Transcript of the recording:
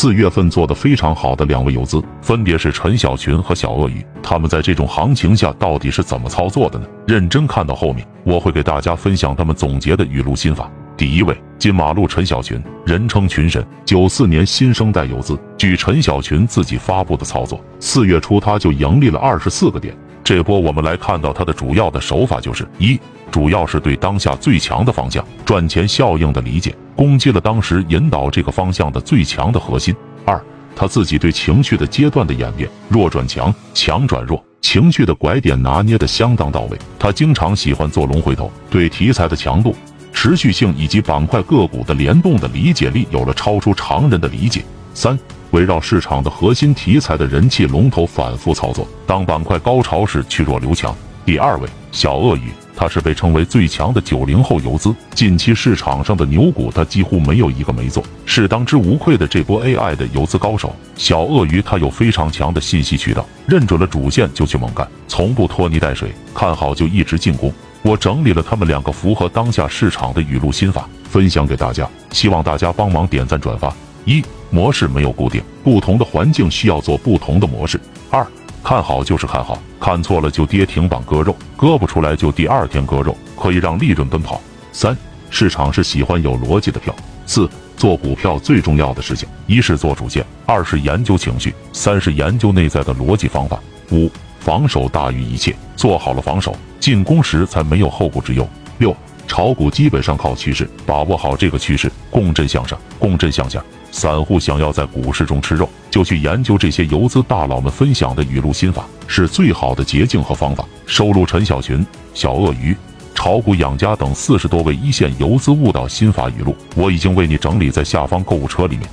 四月份做得非常好的两位游资，分别是陈小群和小鳄鱼。他们在这种行情下到底是怎么操作的呢？认真看到后面，我会给大家分享他们总结的语录心法。第一位，金马路陈小群，人称群神，九四年新生代游资。据陈小群自己发布的操作，四月初他就盈利了二十四个点。这波我们来看到他的主要的手法就是一。主要是对当下最强的方向赚钱效应的理解，攻击了当时引导这个方向的最强的核心。二，他自己对情绪的阶段的演变，弱转强，强转弱，情绪的拐点拿捏的相当到位。他经常喜欢做龙回头，对题材的强度、持续性以及板块个股的联动的理解力有了超出常人的理解。三，围绕市场的核心题材的人气龙头反复操作，当板块高潮时去弱留强。第二位，小鳄鱼。他是被称为最强的九零后游资，近期市场上的牛股，他几乎没有一个没做，是当之无愧的这波 AI 的游资高手。小鳄鱼他有非常强的信息渠道，认准了主线就去猛干，从不拖泥带水，看好就一直进攻。我整理了他们两个符合当下市场的语录心法，分享给大家，希望大家帮忙点赞转发。一模式没有固定，不同的环境需要做不同的模式。二看好就是看好，看错了就跌停板割肉，割不出来就第二天割肉，可以让利润奔跑。三，市场是喜欢有逻辑的票。四，做股票最重要的事情，一是做主线，二是研究情绪，三是研究内在的逻辑方法。五，防守大于一切，做好了防守，进攻时才没有后顾之忧。六，炒股基本上靠趋势，把握好这个趋势，共振向上，共振向下。散户想要在股市中吃肉，就去研究这些游资大佬们分享的语录心法，是最好的捷径和方法。收录陈小群、小鳄鱼、炒股养家等四十多位一线游资误导心法语录，我已经为你整理在下方购物车里面。